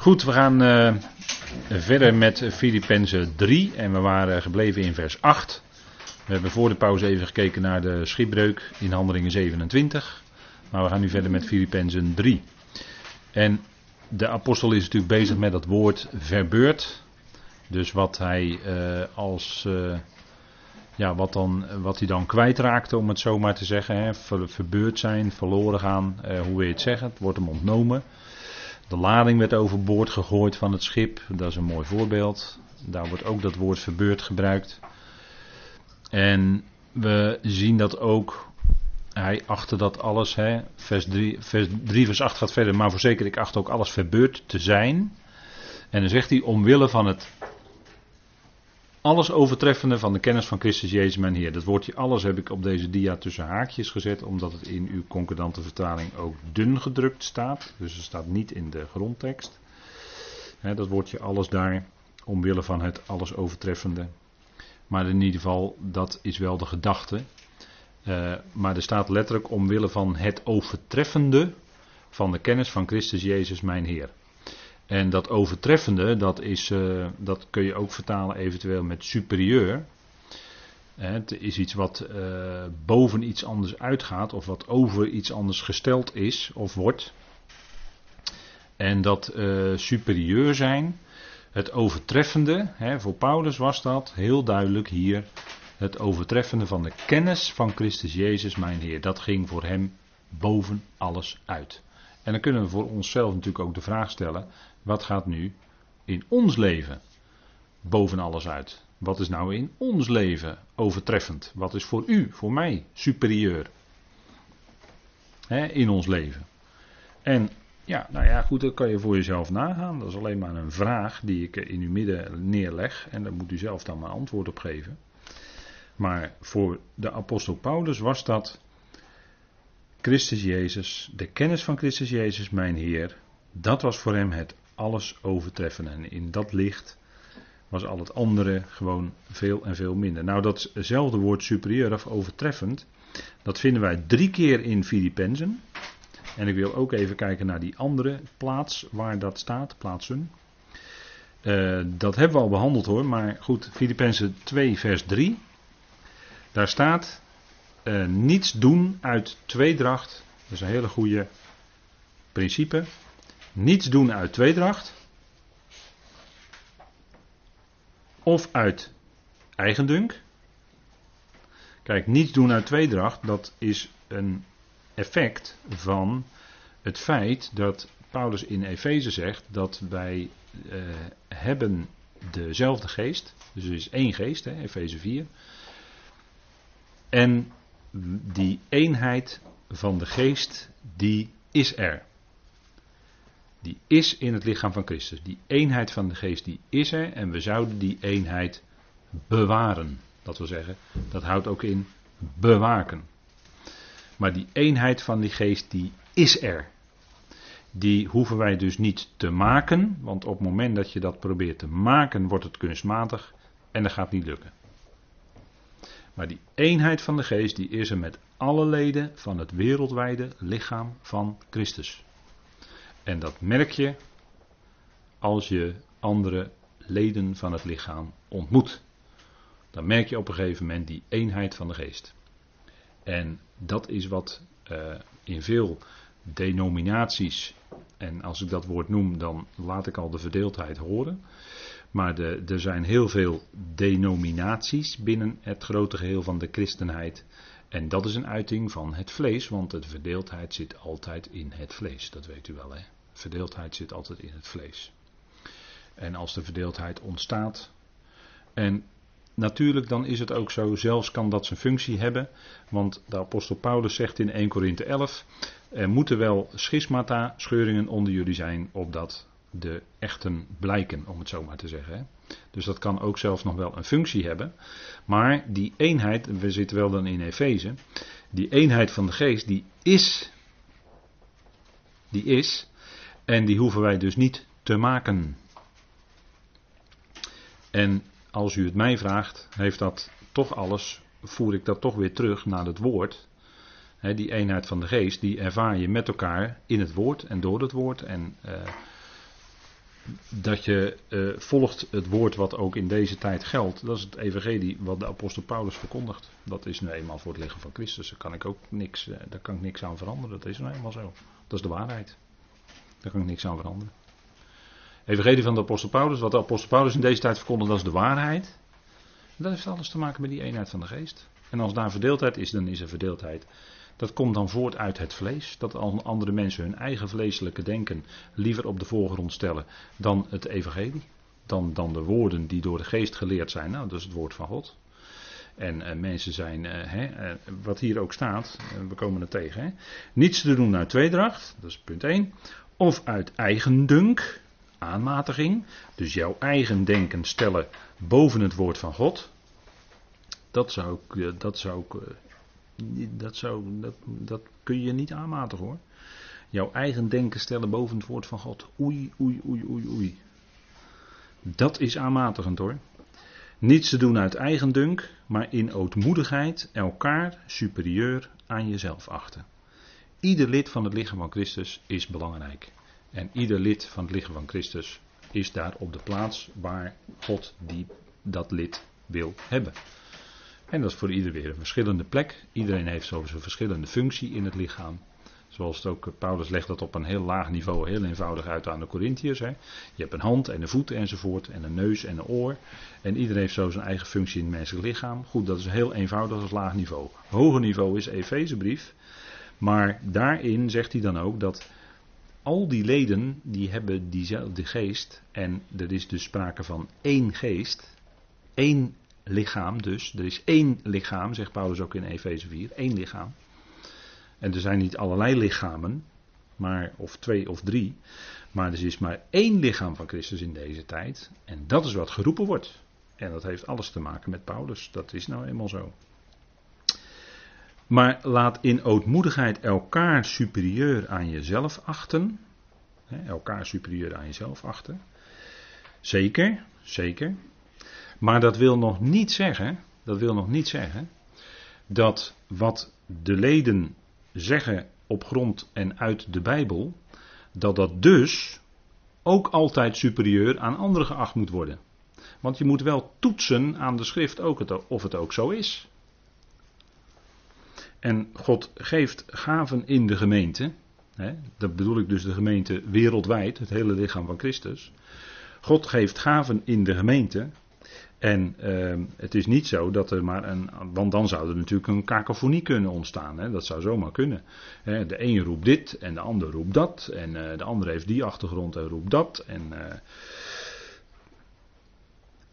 Goed, we gaan uh, verder met Filippenzen 3 en we waren gebleven in vers 8. We hebben voor de pauze even gekeken naar de schipbreuk in Handelingen 27. Maar we gaan nu verder met Filippenzen 3. En de apostel is natuurlijk bezig met dat woord verbeurd. Dus wat hij uh, als. Uh, ja, wat, dan, wat hij dan kwijtraakte, om het zo maar te zeggen. Hè, ver, verbeurd zijn, verloren gaan, hoe wil je het zeggen? Het wordt hem ontnomen. De lading werd overboord gegooid van het schip. Dat is een mooi voorbeeld. Daar wordt ook dat woord verbeurd gebruikt. En we zien dat ook. Hij achtte dat alles. Hè, vers, 3, vers 3, vers 8 gaat verder. Maar voorzeker, ik acht ook alles verbeurd te zijn. En dan zegt hij omwille van het alles overtreffende van de kennis van Christus Jezus mijn Heer. Dat woordje alles heb ik op deze dia tussen haakjes gezet, omdat het in uw concordante vertaling ook dun gedrukt staat. Dus het staat niet in de grondtekst. dat woordje alles daar, omwille van het alles overtreffende. Maar in ieder geval, dat is wel de gedachte. Uh, maar er staat letterlijk omwille van het overtreffende van de kennis van Christus Jezus mijn Heer. En dat overtreffende, dat, is, uh, dat kun je ook vertalen eventueel met superieur. Het is iets wat uh, boven iets anders uitgaat, of wat over iets anders gesteld is of wordt. En dat uh, superieur zijn, het overtreffende, hè, voor Paulus was dat heel duidelijk hier, het overtreffende van de kennis van Christus Jezus, mijn Heer. Dat ging voor hem boven alles uit. En dan kunnen we voor onszelf natuurlijk ook de vraag stellen: wat gaat nu in ons leven boven alles uit? Wat is nou in ons leven overtreffend? Wat is voor u, voor mij superieur? in ons leven. En ja, nou ja, goed, dat kan je voor jezelf nagaan. Dat is alleen maar een vraag die ik in uw midden neerleg. En daar moet u zelf dan maar antwoord op geven. Maar voor de apostel Paulus was dat Christus Jezus, de kennis van Christus Jezus, mijn Heer. Dat was voor hem het alles overtreffen. En in dat licht was al het andere gewoon veel en veel minder. Nou, datzelfde woord superieur of overtreffend, dat vinden wij drie keer in Filippenzen. En ik wil ook even kijken naar die andere plaats waar dat staat, plaatsen. Uh, dat hebben we al behandeld hoor, maar goed, Filippenzen 2 vers 3. Daar staat, uh, niets doen uit tweedracht. Dat is een hele goede principe. Niets doen uit tweedracht. Of uit eigendunk. Kijk, niets doen uit tweedracht, dat is een effect van het feit dat Paulus in Efeze zegt dat wij uh, hebben dezelfde geest. Dus er is één geest, Efeze 4. En die eenheid van de geest, die is er die is in het lichaam van Christus. Die eenheid van de geest, die is er en we zouden die eenheid bewaren. Dat wil zeggen, dat houdt ook in bewaken. Maar die eenheid van die geest, die is er. Die hoeven wij dus niet te maken, want op het moment dat je dat probeert te maken, wordt het kunstmatig en dat gaat niet lukken. Maar die eenheid van de geest, die is er met alle leden van het wereldwijde lichaam van Christus. En dat merk je als je andere leden van het lichaam ontmoet. Dan merk je op een gegeven moment die eenheid van de geest. En dat is wat uh, in veel denominaties, en als ik dat woord noem, dan laat ik al de verdeeldheid horen. Maar er zijn heel veel denominaties binnen het grote geheel van de christenheid. En dat is een uiting van het vlees, want de verdeeldheid zit altijd in het vlees. Dat weet u wel, hè? Verdeeldheid zit altijd in het vlees. En als de verdeeldheid ontstaat. En natuurlijk, dan is het ook zo, zelfs kan dat zijn functie hebben. Want de apostel Paulus zegt in 1 Korinthe 11: Er moeten wel schismata, scheuringen onder jullie zijn, opdat de echten blijken, om het zo maar te zeggen. Dus dat kan ook zelfs nog wel een functie hebben. Maar die eenheid, we zitten wel dan in Efeze, die eenheid van de geest, die is, die is, en die hoeven wij dus niet te maken. En als u het mij vraagt, heeft dat toch alles, voer ik dat toch weer terug naar het woord. die eenheid van de geest, die ervaar je met elkaar in het woord en door het woord. En uh, dat je eh, volgt het woord wat ook in deze tijd geldt. Dat is het evangelie wat de apostel Paulus verkondigt. Dat is nu eenmaal voor het lichaam van Christus. Daar kan ik ook niks, uh, daar kan ik niks aan veranderen. Dat is nou eenmaal zo. Dat is de waarheid. Daar kan ik niks aan veranderen. Evangelie van de apostel Paulus, wat de apostel Paulus in deze tijd verkondigt, dat is de waarheid. Dat heeft alles te maken met die eenheid van de geest. En als daar verdeeldheid is, dan is er verdeeldheid. Dat komt dan voort uit het vlees. Dat andere mensen hun eigen vleeselijke denken liever op de voorgrond stellen dan het evangelie. Dan, dan de woorden die door de geest geleerd zijn. Nou, dat is het woord van God. En uh, mensen zijn, uh, hè, uh, wat hier ook staat, we komen er tegen. Hè, niets te doen uit tweedracht, dat is punt 1. Of uit eigendunk, aanmatiging. Dus jouw eigen denken stellen boven het woord van God. Dat zou ik, dat zou ik dat, zou, dat, dat kun je niet aanmatigen hoor. Jouw eigen denken stellen boven het woord van God. Oei, oei, oei, oei, oei. Dat is aanmatigend hoor. Niets te doen uit eigendunk, maar in ootmoedigheid elkaar superieur aan jezelf achten. Ieder lid van het lichaam van Christus is belangrijk. En ieder lid van het lichaam van Christus is daar op de plaats waar God die, dat lid wil hebben. En dat is voor ieder weer een verschillende plek. Iedereen heeft zo zijn verschillende functie in het lichaam. Zoals het ook, Paulus legt dat op een heel laag niveau heel eenvoudig uit aan de Corinthiërs. Je hebt een hand en een voet enzovoort, en een neus en een oor. En iedereen heeft zo zijn eigen functie in het menselijk lichaam. Goed, dat is heel eenvoudig als laag niveau. Hoger niveau is Efezebrief. Maar daarin zegt hij dan ook dat al die leden, die hebben diezelfde geest. En er is dus sprake van één geest. één lichaam dus. Er is één lichaam, zegt Paulus ook in Efeze 4, één lichaam. En er zijn niet allerlei lichamen, maar, of twee of drie. Maar er is maar één lichaam van Christus in deze tijd. En dat is wat geroepen wordt. En dat heeft alles te maken met Paulus. Dat is nou eenmaal zo. Maar laat in ootmoedigheid elkaar superieur aan jezelf achten. elkaar superieur aan jezelf achten. Zeker, zeker. Maar dat wil nog niet zeggen, dat wil nog niet zeggen dat wat de leden zeggen op grond en uit de Bijbel, dat dat dus ook altijd superieur aan anderen geacht moet worden. Want je moet wel toetsen aan de schrift ook het, of het ook zo is. En God geeft gaven in de gemeente. Hè, dat bedoel ik dus de gemeente wereldwijd, het hele lichaam van Christus. God geeft gaven in de gemeente. En uh, het is niet zo dat er maar een. Want dan zou er natuurlijk een kakofonie kunnen ontstaan. Hè? Dat zou zomaar kunnen. Hè? De een roept dit en de ander roept dat. En uh, de ander heeft die achtergrond en roept dat. En, uh,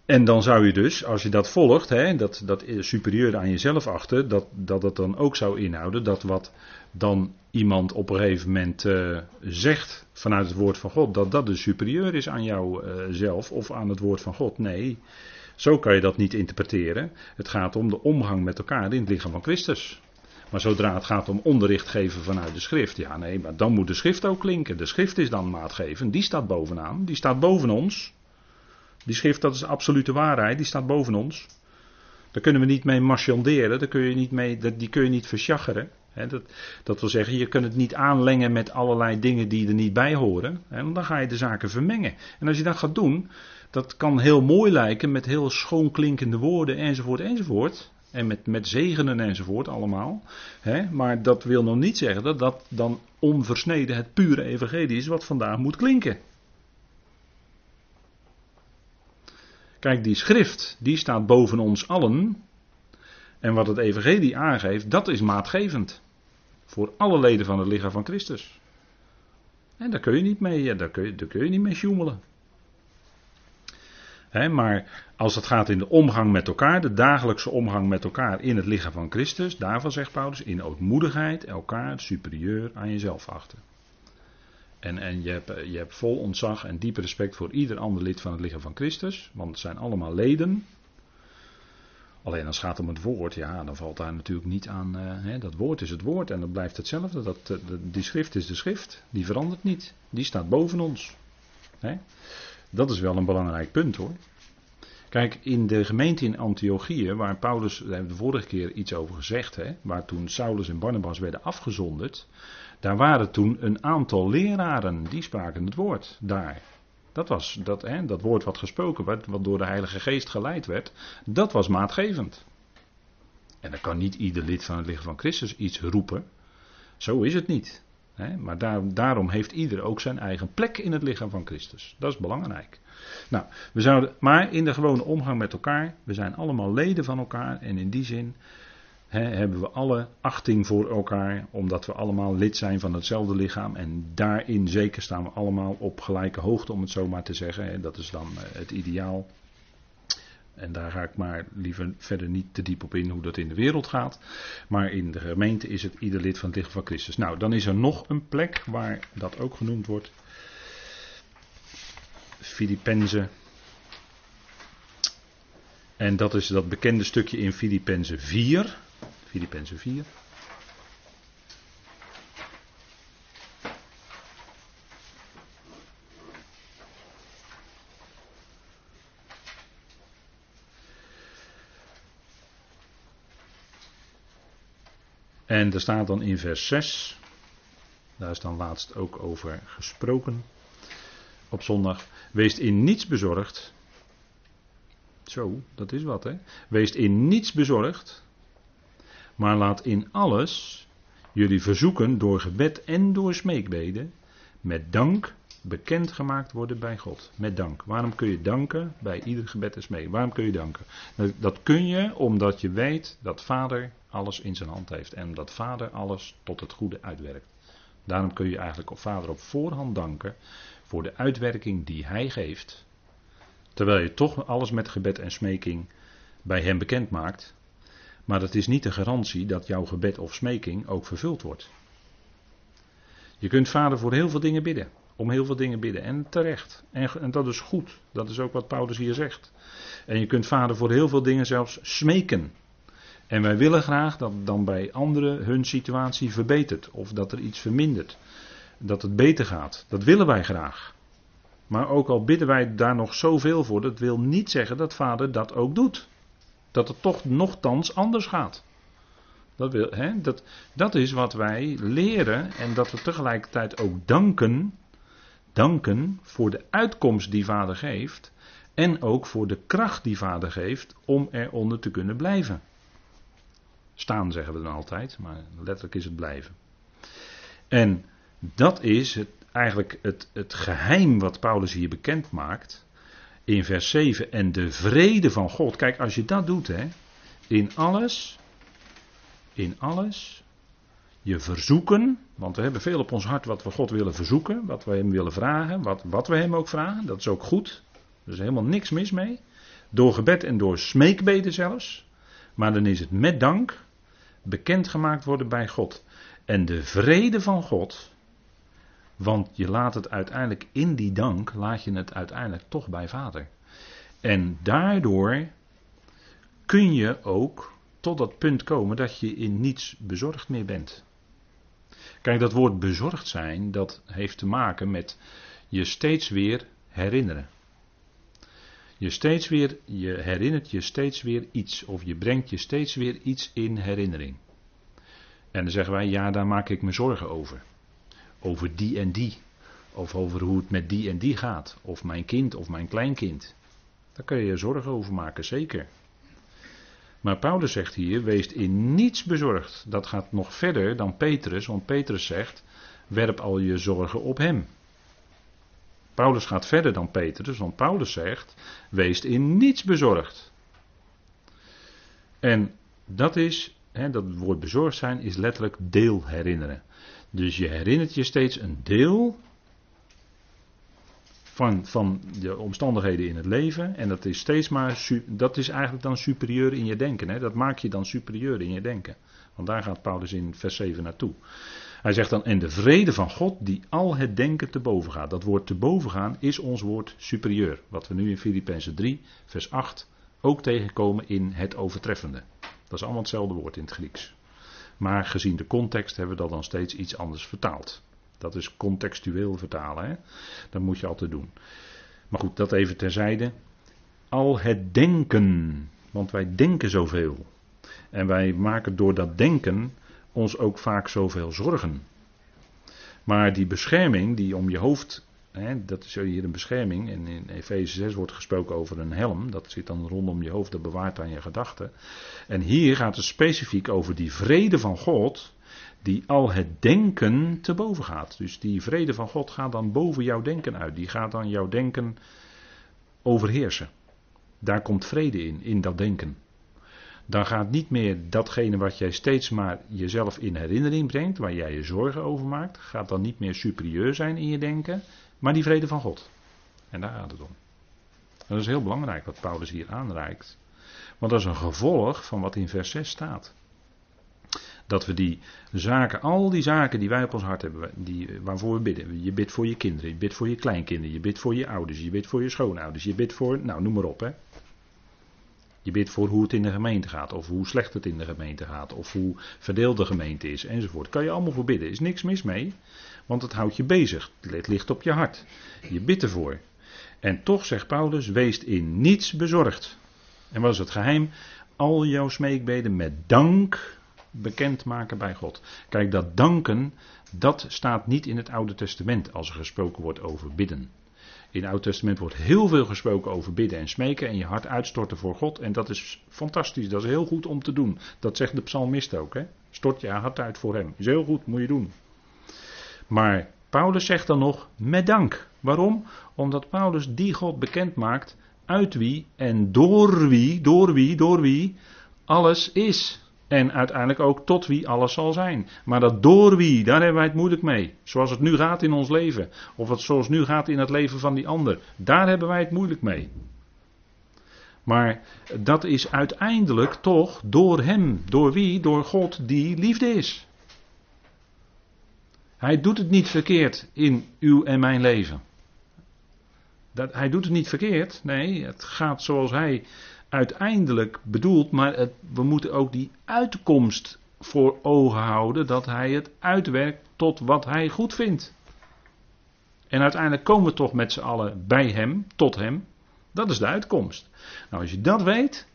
en dan zou je dus, als je dat volgt, hè, dat, dat superieur aan jezelf achter, dat, dat het dan ook zou inhouden dat wat dan iemand op een gegeven moment uh, zegt vanuit het woord van God, dat dat dus superieur is aan jouzelf of aan het woord van God. Nee. Zo kan je dat niet interpreteren. Het gaat om de omgang met elkaar in het lichaam van Christus. Maar zodra het gaat om onderricht geven vanuit de schrift, ja nee, maar dan moet de schrift ook klinken. De schrift is dan maatgevend, die staat bovenaan, die staat boven ons. Die schrift, dat is absolute waarheid, die staat boven ons. Daar kunnen we niet mee marchanderen, daar kun je niet mee, die kun je niet versjaggeren. dat, dat, wil zeggen, je kunt het niet aanlengen met allerlei dingen die er niet bij horen. want dan ga je de zaken vermengen. En als je dat gaat doen, dat kan heel mooi lijken met heel schoonklinkende woorden enzovoort enzovoort. En met, met zegenen enzovoort allemaal. Hè? Maar dat wil nog niet zeggen dat dat dan onversneden het pure evangelie is wat vandaag moet klinken. Kijk, die schrift, die staat boven ons allen. En wat het evangelie aangeeft, dat is maatgevend. Voor alle leden van het lichaam van Christus. En daar kun je niet mee, daar kun je, daar kun je niet mee sjoemelen maar als het gaat in de omgang met elkaar, de dagelijkse omgang met elkaar in het lichaam van Christus, daarvan zegt Paulus, in ootmoedigheid elkaar superieur aan jezelf achten. En, en je, hebt, je hebt vol ontzag en diep respect voor ieder ander lid van het lichaam van Christus, want het zijn allemaal leden. Alleen als het gaat om het woord, ja, dan valt daar natuurlijk niet aan. Uh, dat woord is het woord en dat blijft hetzelfde. Dat, eh, die schrift is de schrift, die verandert niet. Die staat boven ons. Dat is wel een belangrijk punt hoor. Kijk, in de gemeente in Antiochië, waar Paulus, de vorige keer iets over gezegd, hè, waar toen Saulus en Barnabas werden afgezonderd, daar waren toen een aantal leraren die spraken het woord daar. Dat, was, dat, hè, dat woord wat gesproken werd, wat door de Heilige Geest geleid werd, dat was maatgevend. En dan kan niet ieder lid van het lichaam van Christus iets roepen. Zo is het niet. Hè? Maar daar, daarom heeft ieder ook zijn eigen plek in het lichaam van Christus. Dat is belangrijk. Nou, we zouden, maar in de gewone omgang met elkaar, we zijn allemaal leden van elkaar en in die zin hebben we alle achting voor elkaar, omdat we allemaal lid zijn van hetzelfde lichaam. En daarin zeker staan we allemaal op gelijke hoogte, om het zo maar te zeggen. Dat is dan eh, het ideaal. En daar ga ik maar liever verder niet te diep op in hoe dat in de wereld gaat. Maar in de gemeente is het ieder lid van het lichaam van Christus. Nou, dan is er nog een plek waar dat ook genoemd wordt. Filippenzen. En dat is dat bekende stukje in Filippenzen 4. Filippenzen 4. En er staat dan in vers 6, daar is dan laatst ook over gesproken op zondag. Wees in niets bezorgd. Zo, dat is wat hè. Wees in niets bezorgd, maar laat in alles jullie verzoeken door gebed en door smeekbeden met dank bekendgemaakt worden bij God. Met dank. Waarom kun je danken bij ieder gebed en smeek? Waarom kun je danken? Dat kun je omdat je weet dat Vader alles in zijn hand heeft en dat Vader alles tot het goede uitwerkt. Daarom kun je eigenlijk op Vader op voorhand danken voor de uitwerking die Hij geeft. Terwijl je toch alles met gebed en smeking bij Hem bekend maakt. Maar dat is niet de garantie dat jouw gebed of smeking ook vervuld wordt. Je kunt Vader voor heel veel dingen bidden. Om heel veel dingen bidden. En terecht. En, en, dat is goed. Dat is ook wat Paulus hier zegt. En je kunt Vader voor heel veel dingen zelfs smeken. En wij willen graag dat dan bij anderen hun situatie verbetert. Of dat er iets vermindert. Dat het beter gaat. Dat willen wij graag. Maar ook al bidden wij daar nog zoveel voor, dat wil niet zeggen dat vader dat ook doet. Dat het toch nogthans anders gaat. Dat, wil, hè, dat, dat is wat wij leren en dat we tegelijkertijd ook danken. Danken voor de uitkomst die vader geeft. En ook voor de kracht die vader geeft om eronder te kunnen blijven. Staan zeggen we dan altijd, maar letterlijk is het blijven. En dat is het, eigenlijk het, het geheim wat Paulus hier bekend maakt. In vers 7. En de vrede van God. Kijk, als je dat doet, hè. In alles. In alles. Je verzoeken. Want we hebben veel op ons hart wat we God willen verzoeken. Wat we hem willen vragen. Wat, wat we hem ook vragen. Dat is ook goed. Er is helemaal niks mis mee. Door gebed en door smeekbeden zelfs. Maar dan is het met dank bekendgemaakt worden bij God. En de vrede van God, want je laat het uiteindelijk in die dank, laat je het uiteindelijk toch bij Vader. En daardoor kun je ook tot dat punt komen dat je in niets bezorgd meer bent. Kijk, dat woord bezorgd zijn, dat heeft te maken met je steeds weer herinneren. Je steeds weer, je herinnert je steeds weer iets, of je brengt je steeds weer iets in herinnering. En dan zeggen wij, ja, daar maak ik me zorgen over. Over die en die. Of over hoe het met die en die gaat. Of mijn kind of mijn kleinkind. Daar kun je je zorgen over maken, zeker. Maar Paulus zegt hier, wees in niets bezorgd. Dat gaat nog verder dan Petrus, want Petrus zegt, werp al je zorgen op hem. Paulus gaat verder dan Petrus, want Paulus zegt: wees in niets bezorgd. En dat is, hè, dat woord bezorgd zijn, is letterlijk deel herinneren. Dus je herinnert je steeds een deel van, van de omstandigheden in het leven. En dat is steeds maar, dat is eigenlijk dan superieur in je denken. Hè? Dat maak je dan superieur in je denken. Want daar gaat Paulus in vers 7 naartoe. Hij zegt dan, en de vrede van God die al het denken te boven gaat. Dat woord te boven gaan is ons woord superieur. Wat we nu in Filippenzen 3, vers 8 ook tegenkomen in het overtreffende. Dat is allemaal hetzelfde woord in het Grieks. Maar gezien de context hebben we dat dan steeds iets anders vertaald. Dat is contextueel vertalen. Hè? Dat moet je altijd doen. Maar goed, dat even terzijde. Al het denken. Want wij denken zoveel. En wij maken door dat denken ons ook vaak zoveel zorgen. Maar die bescherming die om je hoofd hè, dat is hier een bescherming. En in Efeze 6 wordt gesproken over een helm. Dat zit dan rondom je hoofd, dat bewaart aan je gedachten. En hier gaat het specifiek over die vrede van God. Die al het denken te boven gaat. Dus die vrede van God gaat dan boven jouw denken uit. Die gaat dan jouw denken overheersen. Daar komt vrede in, in dat denken. Dan gaat niet meer datgene wat jij steeds maar jezelf in herinnering brengt, waar jij je zorgen over maakt, gaat dan niet meer superieur zijn in je denken, maar die vrede van God. En daar gaat het om. Dat is heel belangrijk wat Paulus hier aanreikt. Want dat is een gevolg van wat in vers 6 staat. Dat we die zaken, al die zaken die wij op ons hart hebben, die, waarvoor we bidden. Je bidt voor je kinderen, je bidt voor je kleinkinderen, je bidt voor je ouders, je bidt voor je schoonouders, je bidt voor, nou noem maar op hè. Je bidt voor hoe het in de gemeente gaat, of hoe slecht het in de gemeente gaat, of hoe verdeeld de gemeente is, enzovoort. Kan je allemaal voor bidden, is niks mis mee, want het houdt je bezig. Het ligt op je hart. Je bidt ervoor. En toch zegt Paulus: wees in niets bezorgd. En wat is het geheim? Al jouw smeekbeden met dank bekendmaken bij God. Kijk, dat danken, dat staat niet in het Oude Testament als er gesproken wordt over bidden. In het Oude Testament wordt heel veel gesproken over bidden en smeken en je hart uitstorten voor God. En dat is fantastisch, dat is heel goed om te doen. Dat zegt de psalmist ook. Hè? Stort je hart uit voor hem. Is heel goed, moet je doen. Maar Paulus zegt dan nog met dank. Waarom? Omdat Paulus die God bekend maakt uit wie en door wie, door wie, door wie alles is. En uiteindelijk ook tot wie alles zal zijn. Maar dat door wie, daar hebben wij het moeilijk mee. Zoals het nu gaat in ons leven. Of het zoals nu gaat in het leven van die ander. Daar hebben wij het moeilijk mee. Maar dat is uiteindelijk toch door Hem. Door wie? Door God die liefde is. Hij doet het niet verkeerd in uw en mijn leven. Dat, hij doet het niet verkeerd. Nee, het gaat zoals Hij uiteindelijk bedoelt, maar we moeten ook die uitkomst voor ogen houden dat hij het uitwerkt tot wat hij goed vindt. En uiteindelijk komen we toch met z'n allen bij hem, tot hem. Dat is de uitkomst. Nou, als je dat weet,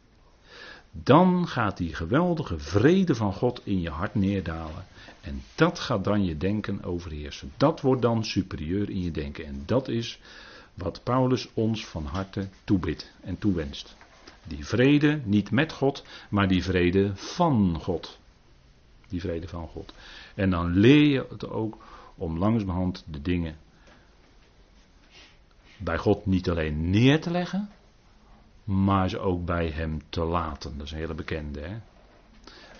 dan gaat die geweldige vrede van God in je hart neerdalen. En dat gaat dan je denken overheersen. Dat wordt dan superieur in je denken. En dat is wat Paulus ons van harte toebidt en toewenst. Die vrede niet met God, maar die vrede van God. Die vrede van God. En dan leer je het ook om langzamerhand de dingen bij God niet alleen neer te leggen, maar ze ook bij Hem te laten. Dat is een hele bekende. Hè?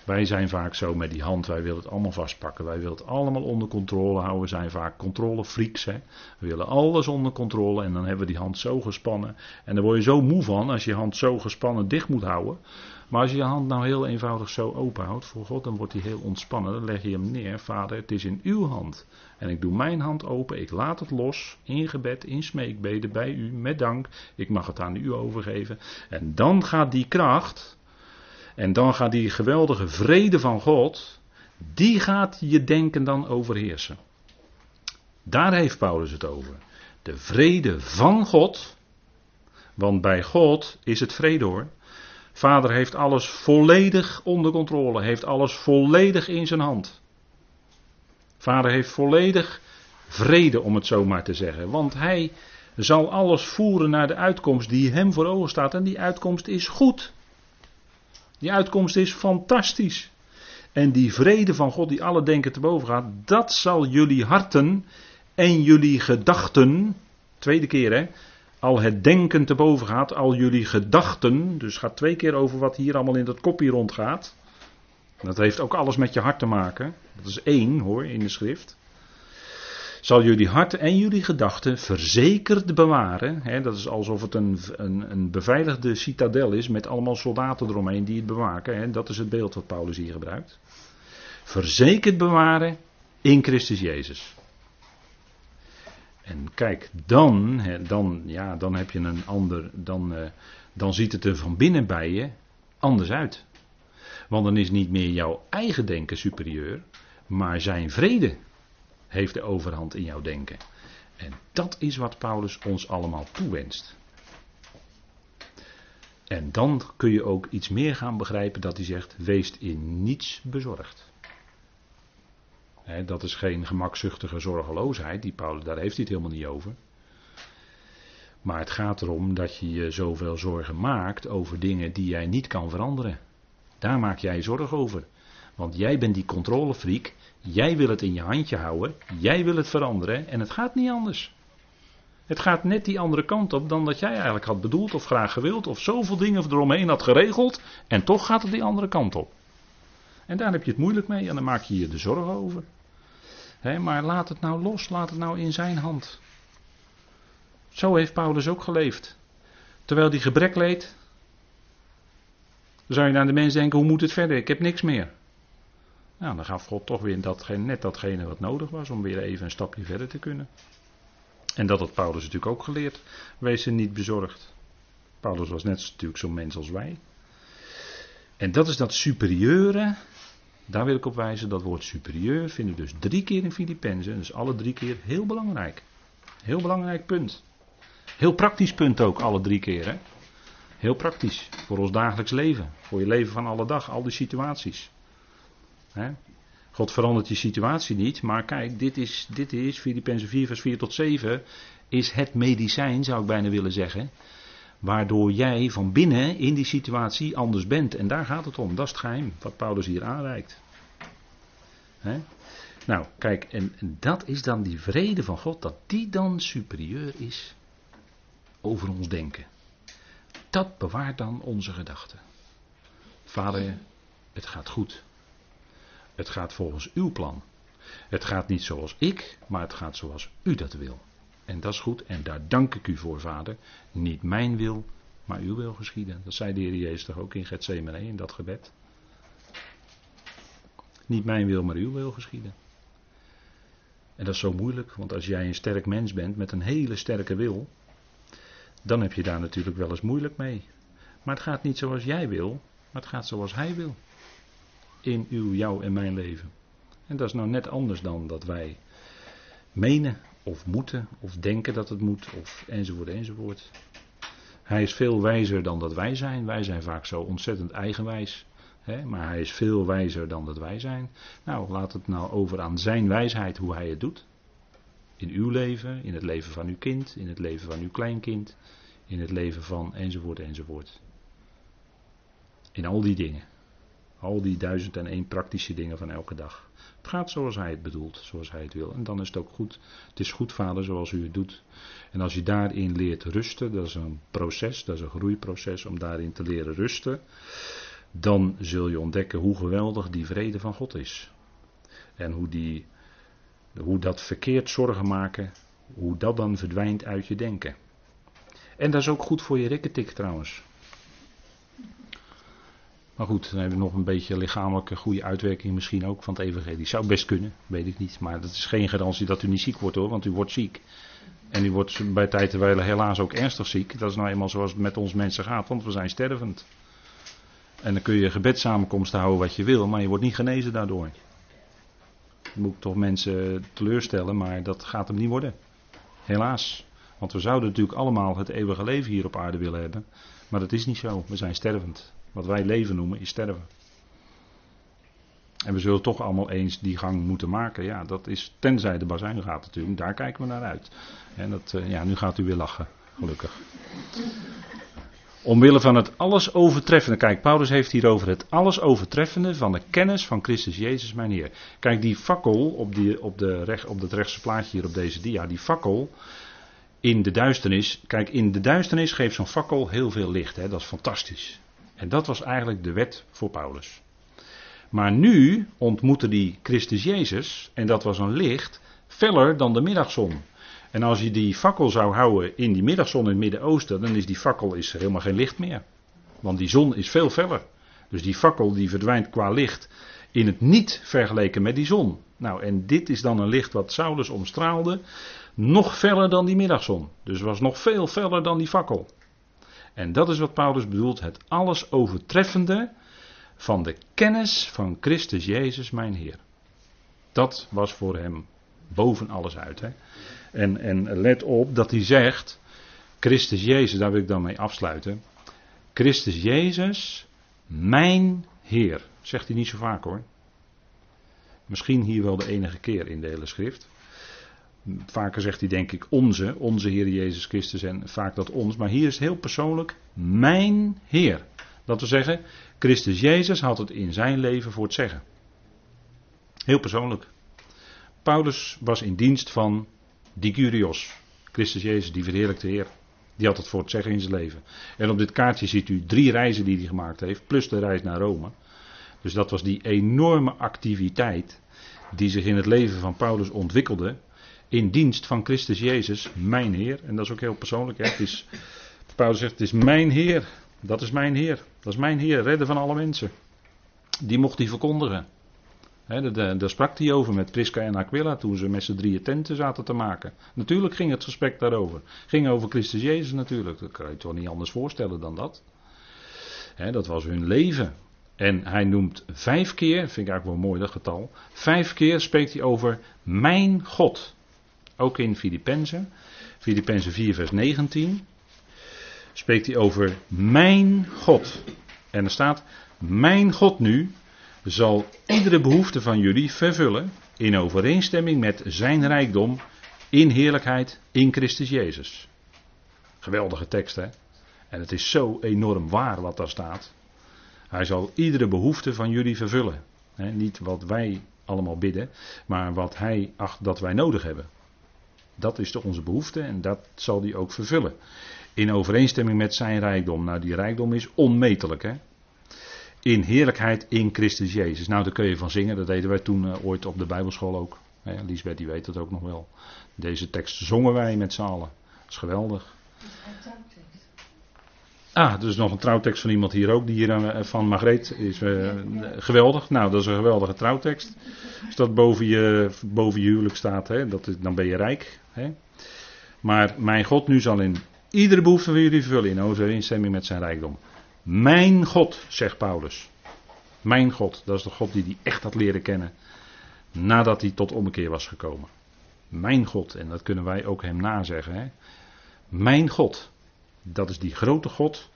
Wij zijn vaak zo met die hand, wij willen het allemaal vastpakken. Wij willen het allemaal onder controle houden. We zijn vaak controlefreaks. Hè? We willen alles onder controle en dan hebben we die hand zo gespannen. En daar word je zo moe van als je je hand zo gespannen dicht moet houden. Maar als je je hand nou heel eenvoudig zo open houdt voor God, dan wordt hij heel ontspannen. Dan leg je hem neer. Vader, het is in uw hand. En ik doe mijn hand open, ik laat het los, in gebed, in smeekbeden, bij u, met dank. Ik mag het aan u overgeven. En dan gaat die kracht, en dan gaat die geweldige vrede van God, die gaat je denken dan overheersen. Daar heeft Paulus het over. De vrede van God, want bij God is het vrede hoor. Vader heeft alles volledig onder controle, heeft alles volledig in zijn hand. Vader heeft volledig vrede, om het zo maar te zeggen. Want hij zal alles voeren naar de uitkomst die hem voor ogen staat. En die uitkomst is goed. Die uitkomst is fantastisch. En die vrede van God die alle denken te boven gaat, dat zal jullie harten en jullie gedachten, tweede keer hè, al het denken te boven gaat, al jullie gedachten, dus gaat twee keer over wat hier allemaal in dat kopje rondgaat. Dat heeft ook alles met je hart te maken. Dat is één hoor in de schrift zal jullie hart en jullie gedachten verzekerd bewaren. Dat is alsof het een, een, een, beveiligde citadel is met allemaal soldaten eromheen die het bewaken. Dat is het beeld wat Paulus hier gebruikt. Verzekerd bewaren in Christus Jezus. En kijk, dan, dan, ja, dan heb je een ander, dan, uh, dan ziet het er van binnen bij je anders uit. Want dan is niet meer jouw eigen denken superieur, maar zijn vrede heeft de overhand in jouw denken. En dat is wat Paulus ons allemaal toewenst. En dan kun je ook iets meer gaan begrijpen dat hij zegt: wees in niets bezorgd. dat is geen gemakzuchtige zorgeloosheid, die Paulus, daar heeft hij het helemaal niet over. Maar het gaat erom dat je je zoveel zorgen maakt over dingen die jij niet kan veranderen. Daar maak jij je zorgen over. Want jij bent die controlefreak. Jij wil het in je handje houden. Jij wil het veranderen. En het gaat niet anders. Het gaat net die andere kant op dan dat jij eigenlijk had bedoeld of graag gewild. Of zoveel dingen eromheen had geregeld. En toch gaat het die andere kant op. En daar heb je het moeilijk mee en dan maak je je de zorgen over. maar laat het nou los, laat het nou in zijn hand. Zo heeft Paulus ook geleefd. Terwijl hij gebrek leed, zou je naar de mens denken, hoe moet het verder? Ik heb niks meer. Nou, dan gaf God toch weer net datgene wat nodig was om weer even een stapje verder te kunnen. En dat had Paulus natuurlijk ook geleerd. Wees er niet bezorgd. Paulus was net natuurlijk zo'n mens als wij. En dat is dat superieure. Daar wil ik op wijzen. Dat woord superieur vinden we dus drie keer in Filippenzen. Dus alle drie keer heel belangrijk. Heel belangrijk punt. Heel praktisch punt ook, alle drie keer. Hè? Heel praktisch. Voor ons dagelijks leven. Voor je leven van alle dag. Al die situaties. God verandert je situatie niet. Maar kijk, dit is, dit is Filippenzen 4 vers 4 tot 7. Is het medicijn, zou ik bijna willen zeggen. Waardoor jij van binnen in die situatie anders bent. En daar gaat het om. Dat is het geheim wat Paulus hier aanreikt. Nou, kijk, en dat is dan die vrede van God, dat die dan superieur is over ons denken. Dat bewaart dan onze gedachten. Vader, het gaat goed. Het gaat volgens uw plan. Het gaat niet zoals ik, maar het gaat zoals u dat wil. En dat is goed en daar dank ik u voor, Vader. Niet mijn wil, maar uw wil geschieden. Dat zei de Heer Jezus toch ook in Gethsemane in dat gebed. Niet mijn wil, maar uw wil geschieden. En dat is zo moeilijk, want als jij een sterk mens bent met een hele sterke wil, dan heb je daar natuurlijk wel eens moeilijk mee. Maar het gaat niet zoals jij wil, maar het gaat zoals hij wil. In uw, jou en mijn leven. En dat is nou net anders dan dat wij menen of moeten of denken dat het moet of enzovoort enzovoort. Hij is veel wijzer dan dat wij zijn. Wij zijn vaak zo ontzettend eigenwijs. Hè? Maar hij is veel wijzer dan dat wij zijn. Nou, laat het nou over aan zijn wijsheid hoe hij het doet. In uw leven, in het leven van uw kind, in het leven van uw kleinkind, in het leven van enzovoort enzovoort. In al die dingen. Al die duizend en één praktische dingen van elke dag. Het gaat zoals hij het bedoelt, zoals hij het wil. En dan is het ook goed. Het is goed, vader, zoals u het doet. En als je daarin leert rusten, dat is een proces, dat is een groeiproces om daarin te leren rusten. Dan zul je ontdekken hoe geweldig die vrede van God is. En hoe, die, hoe dat verkeerd zorgen maken, hoe dat dan verdwijnt uit je denken. En dat is ook goed voor je rikketik trouwens. Maar goed, dan hebben we nog een beetje lichamelijke goede uitwerking misschien ook van het evangelie. Zou best kunnen, weet ik niet. Maar dat is geen garantie dat u niet ziek wordt hoor, want u wordt ziek. En u wordt bij tijd en helaas ook ernstig ziek. Dat is nou eenmaal zoals het met ons mensen gaat, want we zijn stervend. En dan kun je gebedssamenkomsten houden wat je wil, maar je wordt niet genezen daardoor. Moet ik toch mensen teleurstellen, maar dat gaat hem niet worden. Helaas. Want we zouden natuurlijk allemaal het eeuwige leven hier op aarde willen hebben. Maar dat is niet zo. We zijn stervend. Wat wij leven noemen is sterven. En we zullen toch allemaal eens die gang moeten maken. Ja, dat is tenzij de bazuin gaat natuurlijk. Daar kijken we naar uit. En dat, eh, ja, nu gaat u weer lachen. Gelukkig. Omwille van het alles overtreffende. Kijk, Paulus heeft hier over het alles overtreffende van de kennis van Christus Jezus, mijn Heer. Kijk, die fakkel op, die, op, de recht, op het rechtse plaatje hier op deze dia. Die fakkel in de duisternis. Kijk, in de duisternis geeft zo'n fakkel heel veel licht. Hè? Dat is fantastisch. En dat was eigenlijk de wet voor Paulus. Maar nu ontmoette die Christus Jezus, en dat was een licht, feller dan de middagzon. En als je die fakkel zou houden in die middagzon in het Midden-Oosten, dan is die fakkel is helemaal geen licht meer. Want die zon is veel feller. Dus die fakkel die verdwijnt qua licht in het niet vergeleken met die zon. Nou, en dit is dan een licht wat Saulus omstraalde, nog feller dan die middagzon. Dus was nog veel feller dan die fakkel. En dat is wat Paulus bedoelt, het alles overtreffende van de kennis van Christus Jezus, mijn Heer. Dat was voor hem boven alles uit. Hè? En, en let op dat hij zegt, Christus Jezus, daar wil ik dan mee afsluiten. Christus Jezus, mijn Heer. Zegt hij niet zo vaak hoor. Misschien hier wel de enige keer in de hele schrift. Vaker zegt hij denk ik onze, onze Heer Jezus Christus en vaak dat ons. Maar hier is het heel persoonlijk mijn Heer. Dat wil zeggen, Christus Jezus had het in zijn leven voor het zeggen. Heel persoonlijk. Paulus was in dienst van die Curios. Christus Jezus, die verheerlijkte Heer. Die had het voor het zeggen in zijn leven. En op dit kaartje ziet u drie reizen die hij gemaakt heeft, plus de reis naar Rome. Dus dat was die enorme activiteit die zich in het leven van Paulus ontwikkelde. In dienst van Christus Jezus, mijn Heer. En dat is ook heel persoonlijk. Hè? Het is, Paulus zegt: Het is mijn Heer. Dat is mijn Heer. Dat is mijn Heer, redder van alle mensen. Die mocht hij verkondigen. daar, sprak hij over met Prisca en Aquila toen ze met z'n drieën tenten zaten te maken. Natuurlijk ging het gesprek daarover. Ging over Christus Jezus natuurlijk. Dat kan je toch niet anders voorstellen dan dat. dat was hun leven. En hij noemt vijf keer, vind ik eigenlijk wel mooi dat getal. Vijf keer spreekt hij over mijn God. Ook in Filippenzen. Filippenzen 4 vers 19 spreekt hij over mijn God. En er staat, mijn God nu zal iedere behoefte van jullie vervullen in overeenstemming met zijn rijkdom in heerlijkheid in Christus Jezus. Geweldige tekst hè. En het is zo enorm waar wat daar staat. Hij zal iedere behoefte van jullie vervullen. niet wat wij allemaal bidden, maar wat hij acht dat wij nodig hebben. Dat is toch onze behoefte en dat zal hij ook vervullen. In overeenstemming met zijn rijkdom. Nou, die rijkdom is onmetelijk, hè? In heerlijkheid in Christus Jezus. Nou, daar kun je van zingen. Dat deden wij toen uh, ooit op de Bijbelschool ook. Ja, Lisbeth, die weet dat ook nog wel. Deze tekst zongen wij met z'n allen. Dat is geweldig. Ah, is nog een trouwtekst van iemand hier ook, die hier uh, van Margreet is uh, geweldig. Nou, dat is een geweldige trouwtekst. Als dat boven je, boven je huwelijk staat, hè, dat, dan ben je rijk. Hè. Maar mijn God nu zal in Iedere behoefte van jullie vervullen in overeenstemming met zijn rijkdom. Mijn God, zegt Paulus. Mijn God, dat is de God die hij echt had leren kennen nadat hij tot ommekeer was gekomen. Mijn God, en dat kunnen wij ook hem nazeggen. Hè? Mijn God, dat is die grote God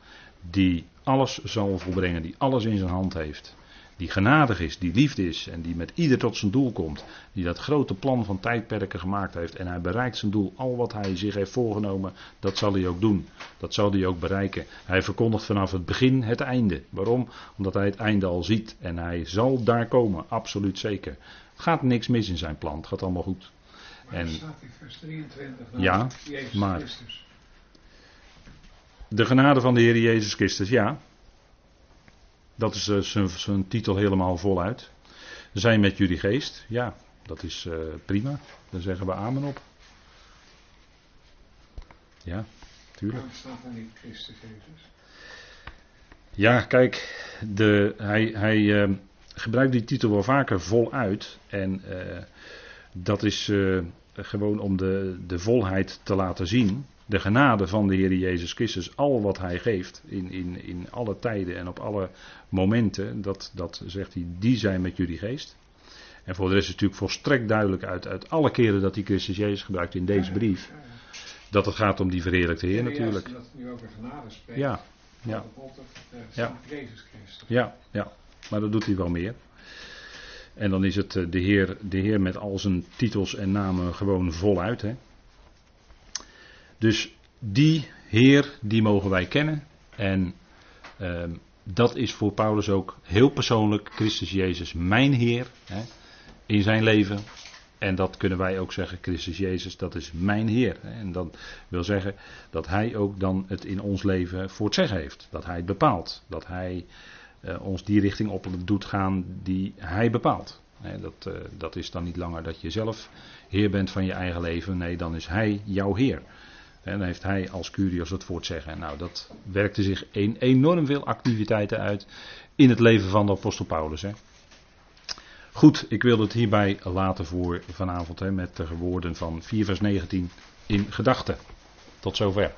die alles zal volbrengen, die alles in zijn hand heeft die genadig is, die liefde is en die met ieder tot zijn doel komt. Die dat grote plan van tijdperken gemaakt heeft en hij bereikt zijn doel. Al wat hij zich heeft voorgenomen, dat zal hij ook doen. Dat zal hij ook bereiken. Hij verkondigt vanaf het begin het einde. Waarom? Omdat hij het einde al ziet en hij zal daar komen, absoluut zeker. Gaat niks mis in zijn plan, het gaat allemaal goed. Maar en, staat in vers 23 ja, maar de genade van de Heer Jezus Christus, ja. Dat is uh, zijn titel helemaal voluit. Zijn met jullie geest. Ja, dat is uh, prima. Daar zeggen we amen op. Ja, tuurlijk. Staat niet Christus Jezus? Ja, kijk, de, hij, hij uh, gebruikt die titel wel vaker voluit. En dat is gewoon om de, de volheid te laten zien de genade van de Heer Jezus Christus, al wat Hij geeft, in, in, in alle tijden en op alle momenten, dat, dat zegt hij, die zijn met jullie geest. En voor de rest is het natuurlijk volstrekt duidelijk uit, uit alle keren dat hij Christus Jezus gebruikt in deze brief, dat het gaat om die verheerlijkte Heer natuurlijk. Dat nu over genade spreekt. Ja, ja. Ja, ja, maar dat doet hij wel meer. En dan is het eh, de Heer, de Heer met al zijn titels en namen gewoon voluit. Hè? Dus die Heer, die mogen wij kennen. En ehm, dat is voor Paulus ook heel persoonlijk, Christus Jezus, mijn Heer hè, in zijn leven. En dat kunnen wij ook zeggen, Christus Jezus, dat is mijn Heer. En dat wil zeggen dat Hij ook dan het in ons leven voor het zeggen heeft. Dat Hij het bepaalt. Dat Hij uh, ons die richting op doet gaan die Hij bepaalt. dat, uh, dat is dan niet langer dat je zelf Heer bent van je eigen leven. Nee, dan is Hij jouw Heer. En dan heeft hij als Curios het voor zeggen. Nou, dat werkte zich enorm veel activiteiten uit in het leven van de apostel Paulus. Hè. Goed, ik wil het hierbij laten voor vanavond hè, met de woorden van 4 vers 19 in gedachten. Tot zover.